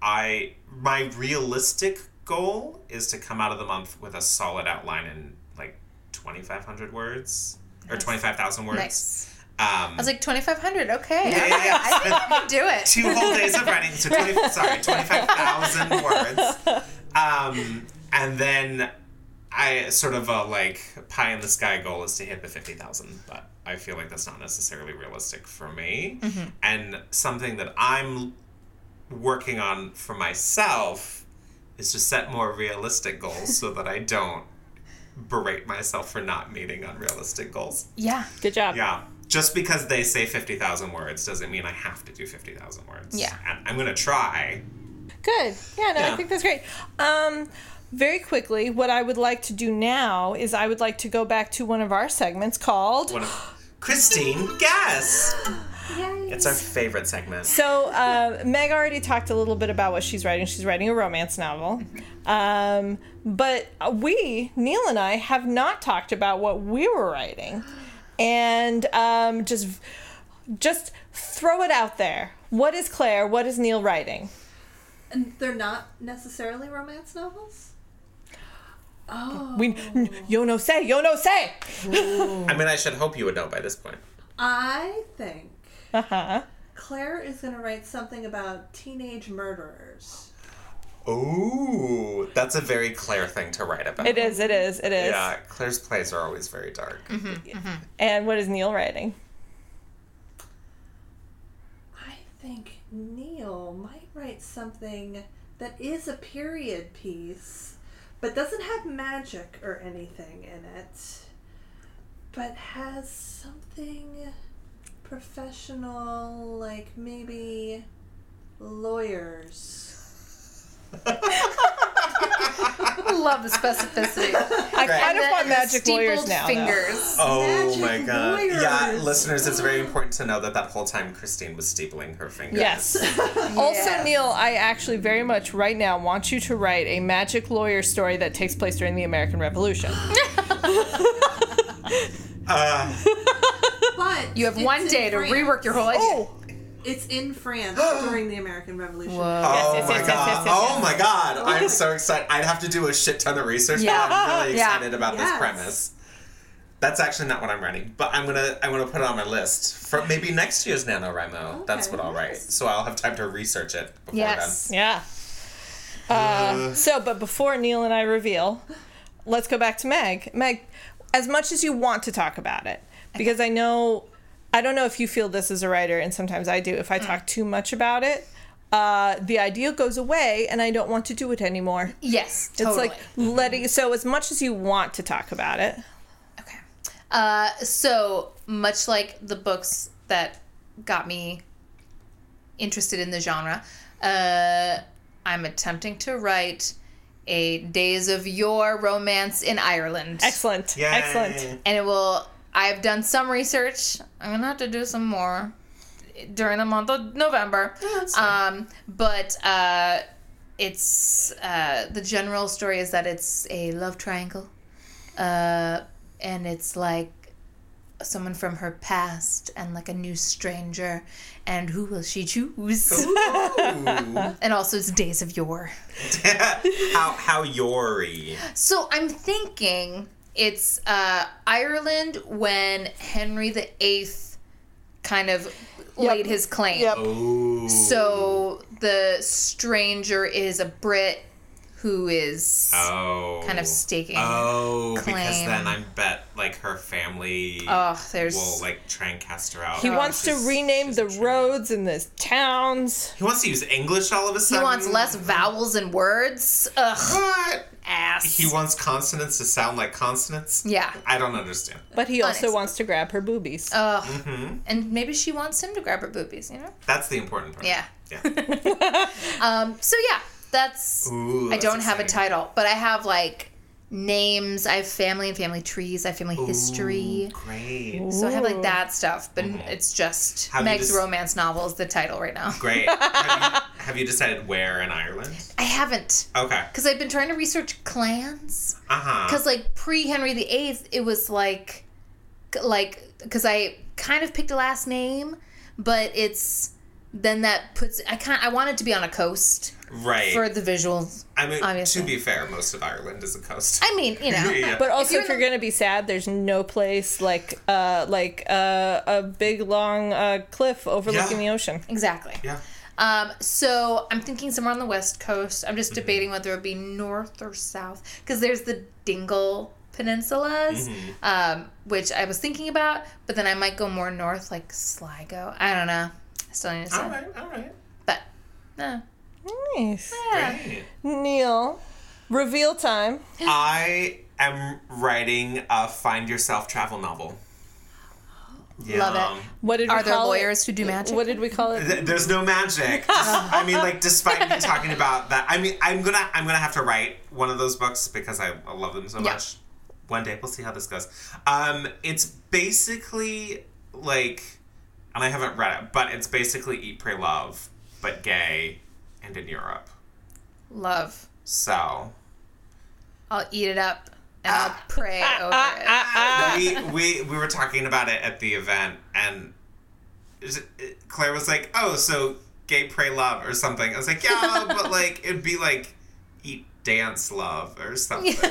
I my realistic goal is to come out of the month with a solid outline in like twenty five hundred words or Nice. twenty five thousand words. Nice. Um, I was like 2,500. Okay. Yeah, yeah, yeah. I think I can do it. two whole days of writing, so 20, sorry, 25,000 words. Um, and then I sort of a like pie in the sky goal is to hit the 50,000, but I feel like that's not necessarily realistic for me. And something that I'm working on for myself is to set more realistic goals so that I don't berate myself for not meeting unrealistic goals. Yeah. good job. Yeah. Just because they say 50,000 words doesn't mean I have to do 50,000 words. Yeah. And I'm going to try. Good. Yeah, no, I think that's great. Um, very quickly, what I would like to do now is I would like to go back to one of our segments called. One of Christine Guess. It's our favorite segment. So, uh, Meg already talked a little bit about what she's writing. She's writing a romance novel. Um, but we, Neil and I, have not talked about what we were writing. And um, just, just throw it out there. What is Claire? What is Neil writing? And they're not necessarily romance novels? Oh. We, yo no say, yo no say. I mean, I should hope you would know by this point. I think Uh huh. Claire is going to write something about teenage murderers. Ooh, That's a very Claire thing to write about. It is, it is, it is. Yeah, Claire's plays are always very dark. And what is Neil writing? I think Neil might write something that is a period piece, but doesn't have magic or anything in it, but has something professional, like maybe lawyers. Love the specificity. I Right. kind of want magic lawyers now. Fingers. Oh Magic my god. Yeah, listeners, it's very important to know that that whole time Christine was stapling her fingers. Yes. Also, Neil, I actually very much right now want you to write a magic lawyer story that takes place during the American Revolution. Uh, But You have one day to rework your whole idea. Oh, It's in France during the American Revolution. oh yes, my yes, yes, god. yes, yes, oh yes. my god. I'm so excited. I'd have to do a shit ton of research, Yeah. but I'm really Yeah. excited about this premise. That's actually not what I'm writing, but I'm gonna I'm gonna put it on my list for maybe next year's NaNoWriMo. That's Okay, what I'll write. nice. So I'll have time to research it before Yes. yeah. Uh, so, but before Neil and I reveal, let's go back to Meg. Meg, as much as you want to talk about it, because I know, I don't know if you feel this as a writer, and sometimes I do. If I talk too much about it, uh, the idea goes away, and I don't want to do it anymore. Yes, It's totally. like letting. So, as much as you want to talk about it, Okay. Uh, so much like the books that got me interested in the genre, uh, I'm attempting to write a Days of Yore romance in Ireland. excellent, Yay. excellent. And it will. I've done some research. I'm gonna have to do some more during the month of November. Um, but uh, it's uh, the general story is that it's a love triangle, uh, and it's like someone from her past and like a new stranger, and who will she choose? And also, it's Days of Yore. how how Yori. So I'm thinking it's uh, Ireland when Henry VIII kind of laid his claim. Yep. Oh. So the stranger is a Brit who is Oh. kind of staking. Oh, because claim. then I bet like her family Oh, there's will like try and cast her out. He wants to rename the a roads and the towns. He wants to use English all of a sudden. he wants less vowels and words. Ugh, What? ass. He wants consonants to sound like consonants. yeah. I don't understand. But he also wants to grab her boobies. Ugh. hmm And maybe she wants him to grab her boobies. You know. That's the important part. Yeah. Yeah. Um. So yeah, that's. Ooh, I don't have a title, but I have like names. I have family and family trees. I have family history. Great. So I have like that stuff, but it's just Have Meg's just- romance novel is the title right now. Great. have, you, have you decided where in Ireland? I haven't Okay. because I've been trying to research clans. Uh huh. Because like pre Henry VIII, it was like, like because I kind of picked a last name, but it's then that puts I kind I want it to be on a coast Right. for the visuals. I mean, obviously. to be fair, most of Ireland is a coast. I mean, you know, Yeah. But also, you're if you're, the- gonna be sad, there's no place like uh like uh, a big long uh, cliff overlooking Yeah. the ocean. exactly. yeah. Um, so I'm thinking somewhere on the west coast. I'm Mm-hmm. just debating whether it would be north or south because there's the Dingle peninsulas, Mm-hmm. um, which I was thinking about, but then I might go more north, like Sligo. I don't know. I still need to All decide. right. All right. But uh, Nice, yeah. Great. Neil. Reveal time. I am writing a find yourself travel novel. Yeah. Love it. What did Are we there call lawyers it? who do magic? What did we call it? There's no magic. I mean, like, despite me talking about that, I mean, I'm gonna, I'm gonna have to write one of those books because I, I love them so Yeah. much. One day, we'll see how this goes. Um, it's basically like, and I haven't read it, but it's basically Eat, Pray, Love, but gay, and in Europe. Love. So I'll eat it up and I'll pray over it. we, we we were talking about it at the event, and Claire was like, "Oh, so gay, pray, love, or something." I was like, "Yeah, but like it'd be like eat, dance, love, or something."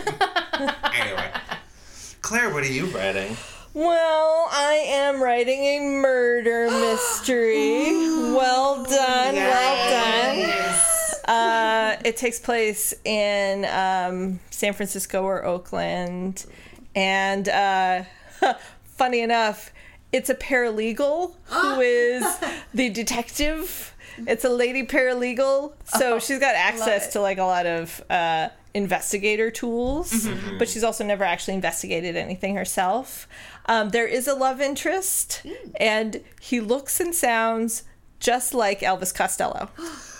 anyway, Claire, what are you writing? Well, I am writing a murder mystery. well done, well done. Uh, it takes place in um, San Francisco or Oakland, and uh, funny enough, it's a paralegal who is the detective. It's a lady paralegal, so she's got access to like a lot of uh, investigator tools, but she's also never actually investigated anything herself. Um, there is a love interest, and he looks and sounds just like Elvis Costello.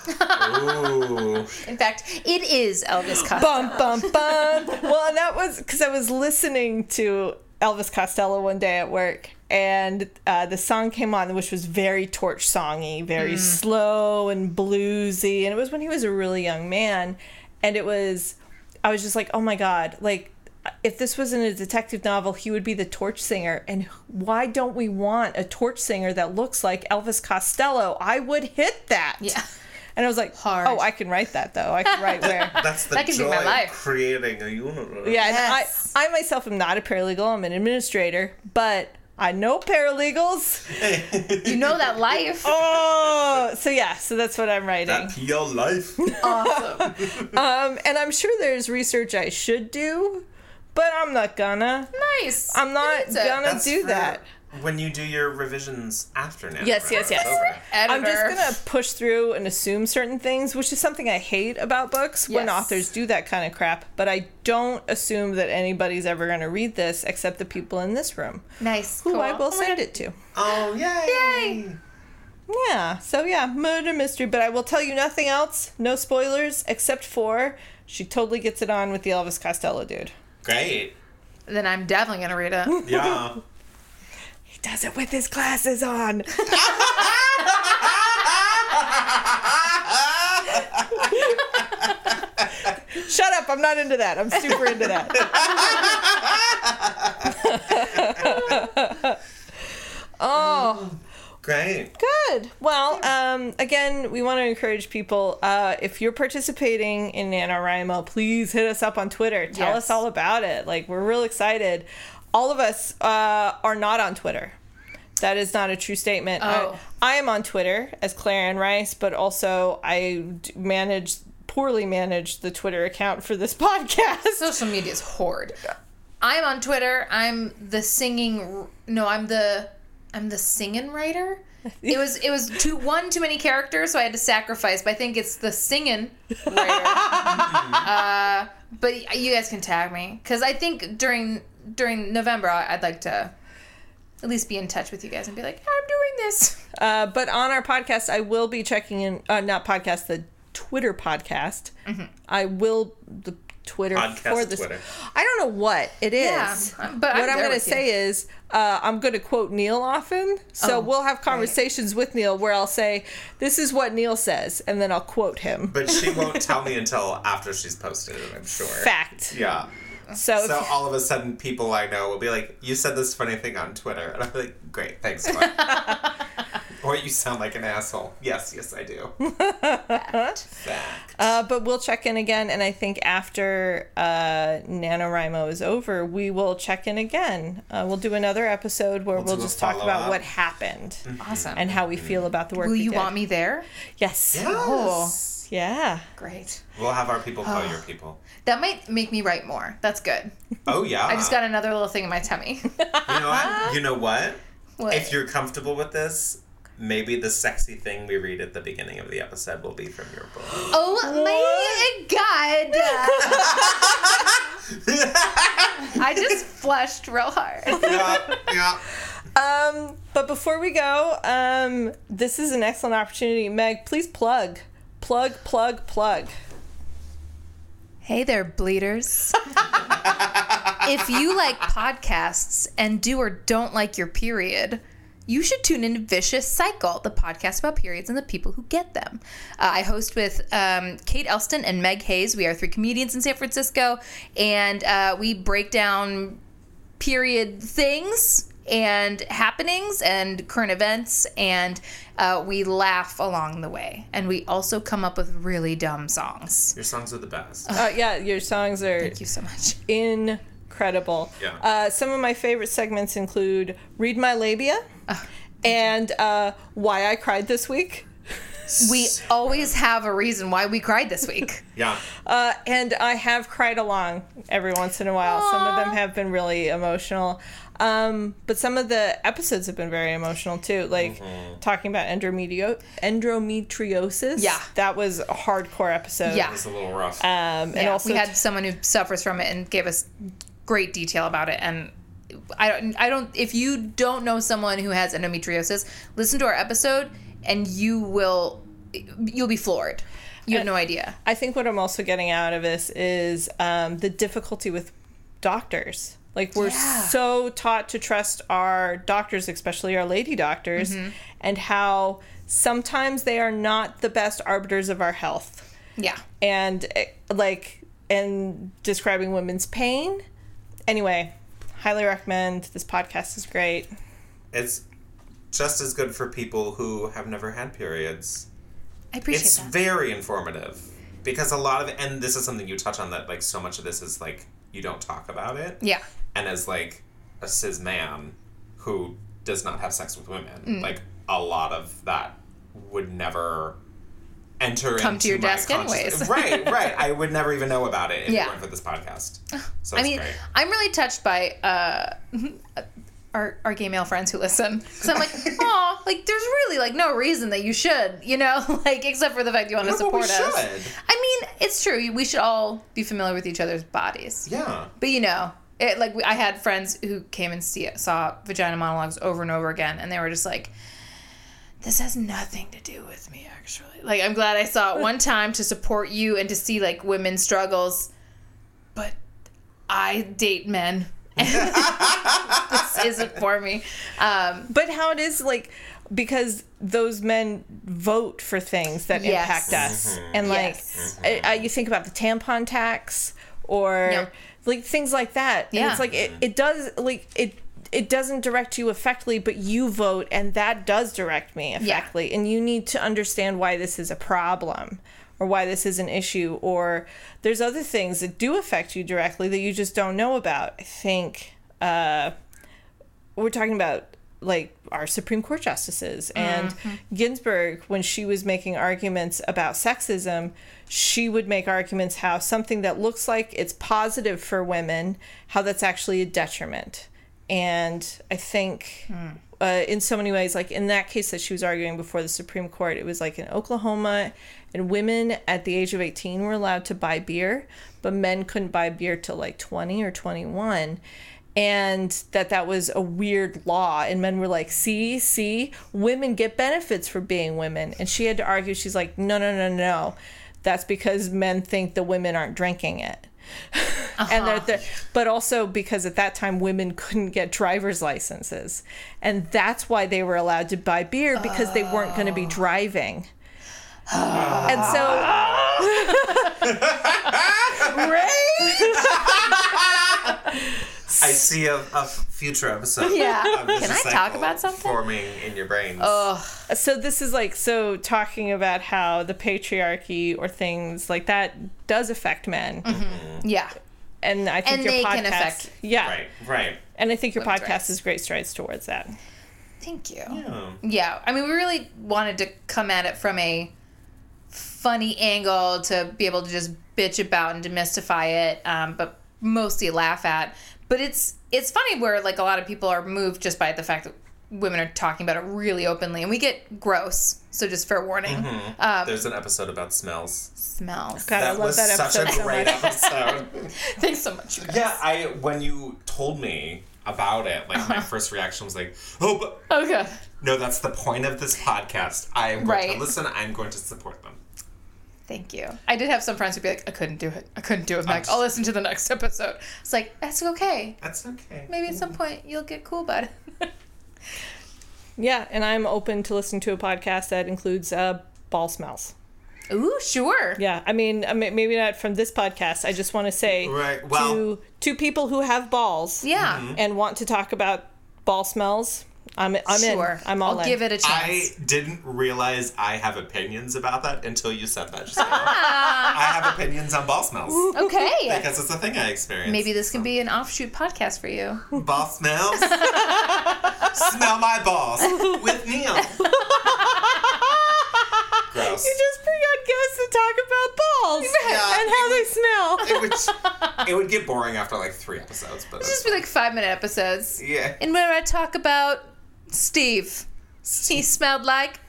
In fact, it is Elvis Costello. bum bum bum. Well, and that was because I was listening to Elvis Costello one day at work, and uh, the song came on, which was very torch songy, very slow and bluesy, and it was when he was a really young man, and it was, I was just like, oh my god, like. If this wasn't a detective novel, he would be the torch singer. And why don't we want a torch singer that looks like Elvis Costello? I would hit that. Yeah. And I was like, Hard. oh, I can write that though. I can write where That's the That could be joy my of life. creating a universe. Yeah, Yes. I, I myself am not a paralegal. I'm an administrator, but I know paralegals. You know that life. Oh, so yeah, so that's what I'm writing. That's your life. Awesome. Um, and I'm sure there's research I should do, but I'm not gonna. Nice. I'm not Who gonna That's do for that. When you do your revisions after now. Yes, yes, yes. I'm just gonna push through and assume certain things, which is something I hate about books when Yes. authors do that kind of crap. But I don't assume that anybody's ever gonna read this except the people in this room, Nice. who cool. I will Oh send it to. Oh, yay! Yay. Yeah, so yeah, murder mystery, but I will tell you nothing else, no spoilers, except for she totally gets it on with the Elvis Costello dude. Great. Then I'm definitely gonna read it. Yeah. He does it with his glasses on. Shut up, I'm not into that. I'm super into that. oh, Great. Good. Well, um, again, we want to encourage people. Uh, if you're participating in NaNoWriMo, please hit us up on Twitter. Tell Yes. us all about it. Like, we're real excited. All of us uh, are not on Twitter. That is not a true statement. Oh. I, I am on Twitter as Claire Ann Rice, but also I manage poorly manage the Twitter account for this podcast. Social media is horrid. I'm on Twitter. I'm the singing. No, I'm the. I'm the singing writer. It was it was too one too many characters, so I had to sacrifice. But I think it's the singing writer. uh, but you guys can tag me because I think during during November I- I'd like to at least be in touch with you guys and be like, I'm doing this. Uh, but on our podcast, I will be checking in. Uh, not podcast, the Twitter podcast. I will the Twitter Podcast for this. Twitter. I don't know what it is. Yeah, but I'm what I'm going to with you. say is uh, I'm going to quote Neil often. So Oh, we'll have conversations with Neil where I'll say, "This is what Neil says," and then I'll quote him. But she won't tell me until after she's posted it, I'm sure. Fact. Yeah. So, if- So all of a sudden, people I know will be like, "You said this funny thing on Twitter," and I'm like, "Great, thanks." Glenn." or you sound like an asshole. Yes, yes, I do. Fact. Uh, but we'll check in again, and I think after uh, NaNoWriMo is over, we will check in again. Uh, we'll do another episode where we'll, do a just talk about follow-up. what happened Awesome. and how we feel about the work. Will we you did. want me there? Yes. Yes. Yeah. Great. We'll have our people call your people. That might make me write more. That's good. Oh yeah. I just got another little thing in my tummy. You know what? You know what? What? If you're comfortable with this, maybe the sexy thing we read at the beginning of the episode will be from your book. Oh my god! I just flushed real hard. yeah, yeah. Um, but before we go, um, this is an excellent opportunity. Meg, please plug. Plug, plug, plug. Hey there, bleeders. if you like podcasts and do or don't like your period, you should tune in to Vicious Cycle, the podcast about periods and the people who get them. Uh, I host with um, Kate Elston and Meg Hayes. We are three comedians in San Francisco, and uh, we break down period things and happenings and current events, and uh, we laugh along the way. And we also come up with really dumb songs. Your songs are the best. Uh, yeah, your songs are Thank you so much. incredible. Yeah. Uh, some of my favorite segments include Read My Labia and uh, Why I Cried This Week. we always have a reason why we cried this week. Yeah. Uh, and I have cried along every once in a while. Some of them have been really emotional. Um, but some of the episodes have been very emotional too. Like talking about endometrio- endometriosis. Yeah. That was a hardcore episode. Yeah. It's a little rough. Um, and yeah, also we had someone who suffers from it and gave us great detail about it. And I don't, I don't. If you don't know someone who has endometriosis, listen to our episode, and you will, you'll be floored. You have no idea. I think what I'm also getting out of this is um, the difficulty with doctors. Like we're Yeah. so taught to trust our doctors, especially our lady doctors, Mm-hmm. and how sometimes they are not the best arbiters of our health. Yeah. And eh, like and describing women's pain. Anyway, highly recommend. This podcast is great. it's just as good for people who have never had periods. I appreciate it's that. very informative because a lot of it, and this is something you touch on that like so much of this is like you don't talk about it. yeah. And as like a cis man who does not have sex with women, Mm. like a lot of that would never enter Come into to your desk anyways. right, right. I would never even know about it if Yeah. it weren't for this podcast. So I mean, great. I'm really touched by uh, our our gay male friends who listen. So I'm like, oh, like there's really like no reason that you should, you know, like except for the fact you want to No, we support us. should. I mean, it's true. We should all be familiar with each other's bodies. Yeah. But you know, it, like we, I had friends who came and see saw vagina monologues over and over again, and they were just like, "This has nothing to do with me, actually." Like, I'm glad I saw it one time to support you and to see like women's struggles, but I date men. this isn't for me. Um, But how it is like because those men vote for things that Yes. impact us, and like Yes. I, I, you think about the tampon tax or Yep. Like things like that. And Yeah. it's like it, it does like it. It doesn't direct you effectively, but you vote, and that does direct me effectively. And you need to understand why this is a problem, or why this is an issue, or there's other things that do affect you directly that you just don't know about. I think uh, we're talking about like our Supreme Court justices. And Ginsburg when she was making arguments about sexism, she would make arguments how something that looks like it's positive for women, how that's actually a detriment. And I think uh, in so many ways, like in that case that she was arguing before the Supreme Court, it was like in Oklahoma, and women at the age of 18 were allowed to buy beer, but men couldn't buy beer till like 20 or 21 and that that was a weird law. And men were like see see women get benefits for being women. And she had to argue. She's like no no no no. That's because men think the women aren't drinking it. And uh-huh. they're, but also because at that time women couldn't get driver's licenses. And that's why they were allowed to buy beer because they weren't going to be oh. driving. And so I see a, a future episode. Yeah. of this Can I talk about something? forming in your brains? Oh, so this is like so talking about how the patriarchy or things like that does affect men yeah. and i think And your they podcast can affect- yeah Right, right. and i think your women's podcast rights. is great strides towards that Thank you. Yeah. Yeah, I mean, we really wanted to come at it from a funny angle to be able to just bitch about and demystify it, um, but mostly laugh at. But it's it's funny where like a lot of people are moved just by the fact that women are talking about it really openly, and we get gross. So just fair warning. Um, There's an episode about smells. smells. God, I that love was that such episode a so great much. episode. Thanks so much. You guys. yeah, I when you told me about it, like my first reaction was like, "Oh, but Okay. no, that's the point of this podcast. I am going to listen. I'm going to support them." Thank you. I did have some friends who'd be like, I couldn't do it. I couldn't do it, Meg. just- I'll listen to the next episode. It's like, that's okay. That's okay. Maybe at some point you'll get cool about it. yeah and i'm open to listening to a podcast that includes uh, ball smells Ooh, sure. yeah i mean I mean, maybe not from this podcast i just want to say Right, well- to to people who have balls Yeah. Mm-hmm. and want to talk about ball smells i'm, I'm sure. in i'm all I'll in give it a chance. I didn't realize I have opinions about that until you said that just. I have opinions on ball smells okay. because it's a thing I experienced. Maybe this can be an offshoot podcast for you. ball smells. Smell my balls with Neil. Gross. You just bring on guests to talk about balls Yeah, and how it they would- smell. it would it would get boring after like three episodes, but It's just be like five minute episodes. yeah. And where I talk about Steve. He smelled like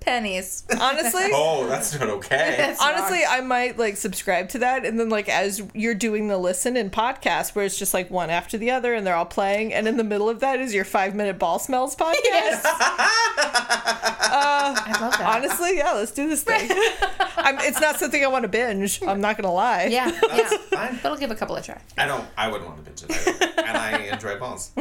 pennies. Honestly, Oh, that's not okay. That's honestly, wrong. I might like subscribe to that, and then like as you're doing the listen and podcast, where it's just like one after the other, and they're all playing, and in the middle of that is your five minute ball smells podcast. Yes, uh, I love that. Honestly, yeah, let's do this thing. I'm, it's not something I want to binge. I'm not gonna lie. yeah, yeah. Fine. But I'll give a couple a try. I don't. I wouldn't want to binge it either. and I enjoy balls.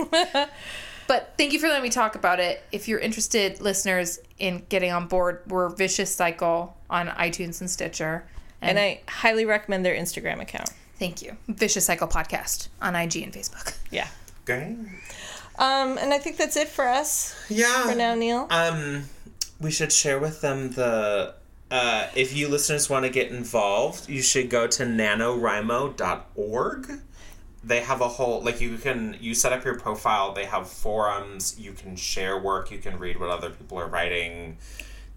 But thank you for letting me talk about it. If you're interested, listeners, in getting on board, we're Vicious Cycle on iTunes and Stitcher. And I highly recommend their Instagram account. thank you. Vicious Cycle Podcast on IG and Facebook. Yeah. Great. Um, and I think that's it for us Yeah. for now, Neil. Um, we should share with them the. Uh, if you listeners want to get involved, you should go to nanowrimo.org. They have a whole like you can you set up your profile. They have forums. You can share work. You can read what other people are writing.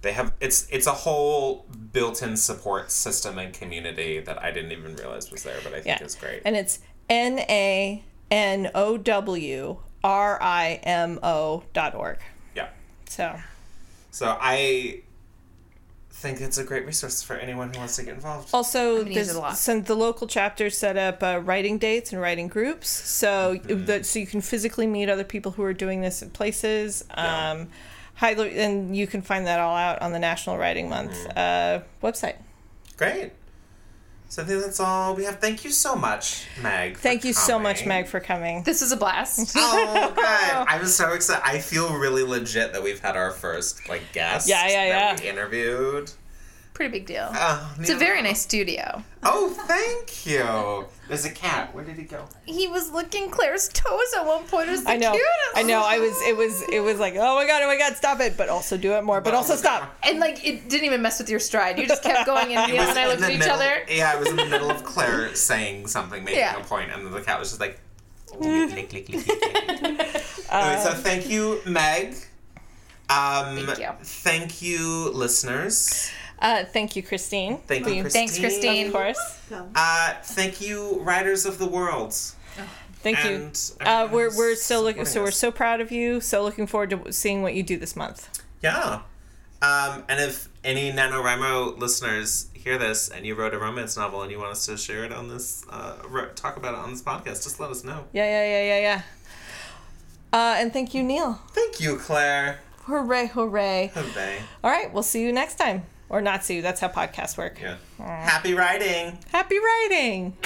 They have it's it's a whole built-in support system and community that I didn't even realize was there, but I think Yeah. is great. And it's N A N O W R I M O dot org. yeah. So So I think it's a great resource for anyone who wants to get involved. also gonna there's it a lot. some the local chapters set up uh, writing dates and writing groups, so that so you can physically meet other people who are doing this in places. Yeah. Um, highly, and you can find that all out on the National Writing Month uh, website. Great. So I think that's all we have. Thank you so much, Meg. Thank you so much. Meg, for coming. This was a blast. Oh, good. I'm so excited. I feel really legit that we've had our first like guest. Yeah, yeah, that yeah. We interviewed. Pretty big deal. Oh, It's a very nice studio. Oh, thank you. There's a cat. Where did he go? He was licking Claire's toes at one point. It was the I know, cutest. I know. I was, it was, it was like, oh my god, oh my god, stop it! But also do it more. But also stop. And like it didn't even mess with your stride. You just kept going, and Neil and I in looked the at each middle- other. Yeah, I was in the middle of Claire saying something, making Yeah. a point, and then the cat was just like. click, click, click, click, click. anyway, so thank you, Meg. Um, Thank you. Thank you, listeners. Uh, thank you, Christine. Thank Will you, Thanks, Christine. Of course. Uh, thank you, Riders of the World. Thank you. And Uh, we're everyone we're so looking. So we're so proud of you. So looking forward to seeing what you do this month. Yeah. Um, and if any NaNoWriMo listeners hear this and you wrote a romance novel and you want us to share it on this, uh, talk about it on this podcast, just let us know. Yeah, yeah, yeah, yeah, yeah. Uh, and thank you, Neil. Thank you, Claire. Hooray, hooray! Hooray. All right, we'll see you next time, or not you. That's how podcasts work. Yeah. Happy writing. Happy writing.